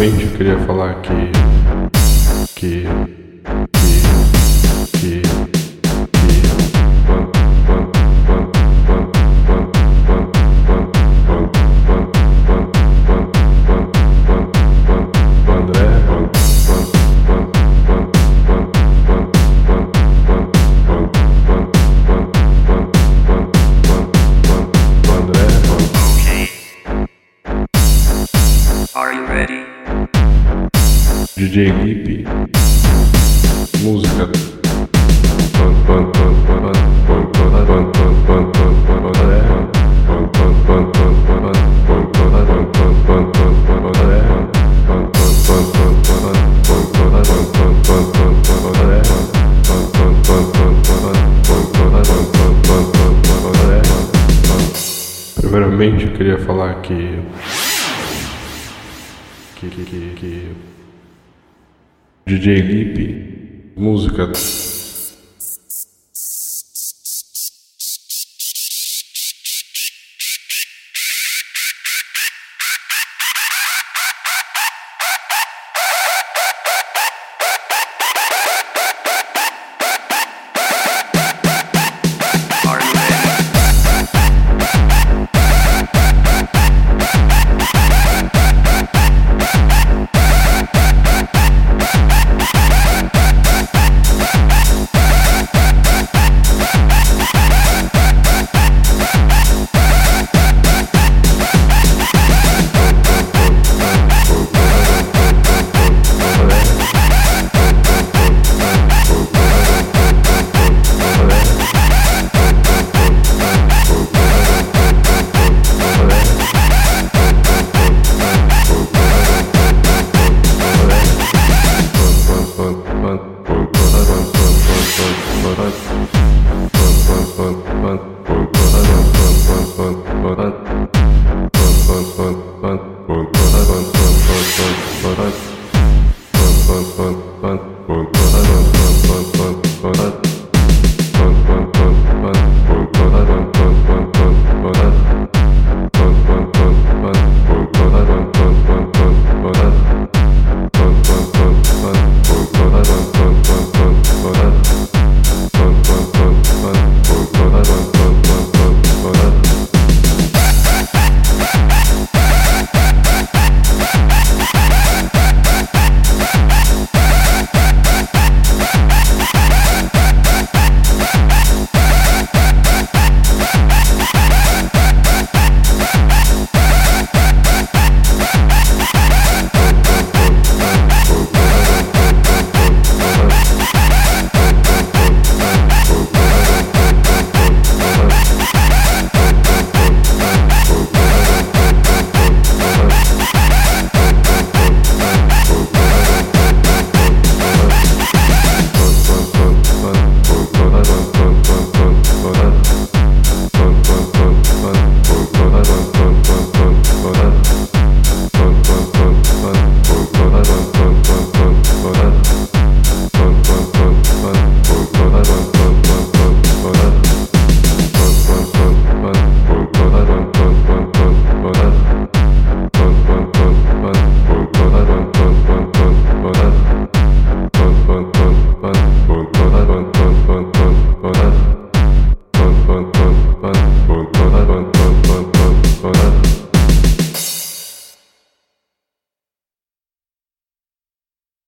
Primeiramente eu queria falar que que DJ Lipe, música. Primeiramente, eu queria falar que que, que, que DJ Lipe, música.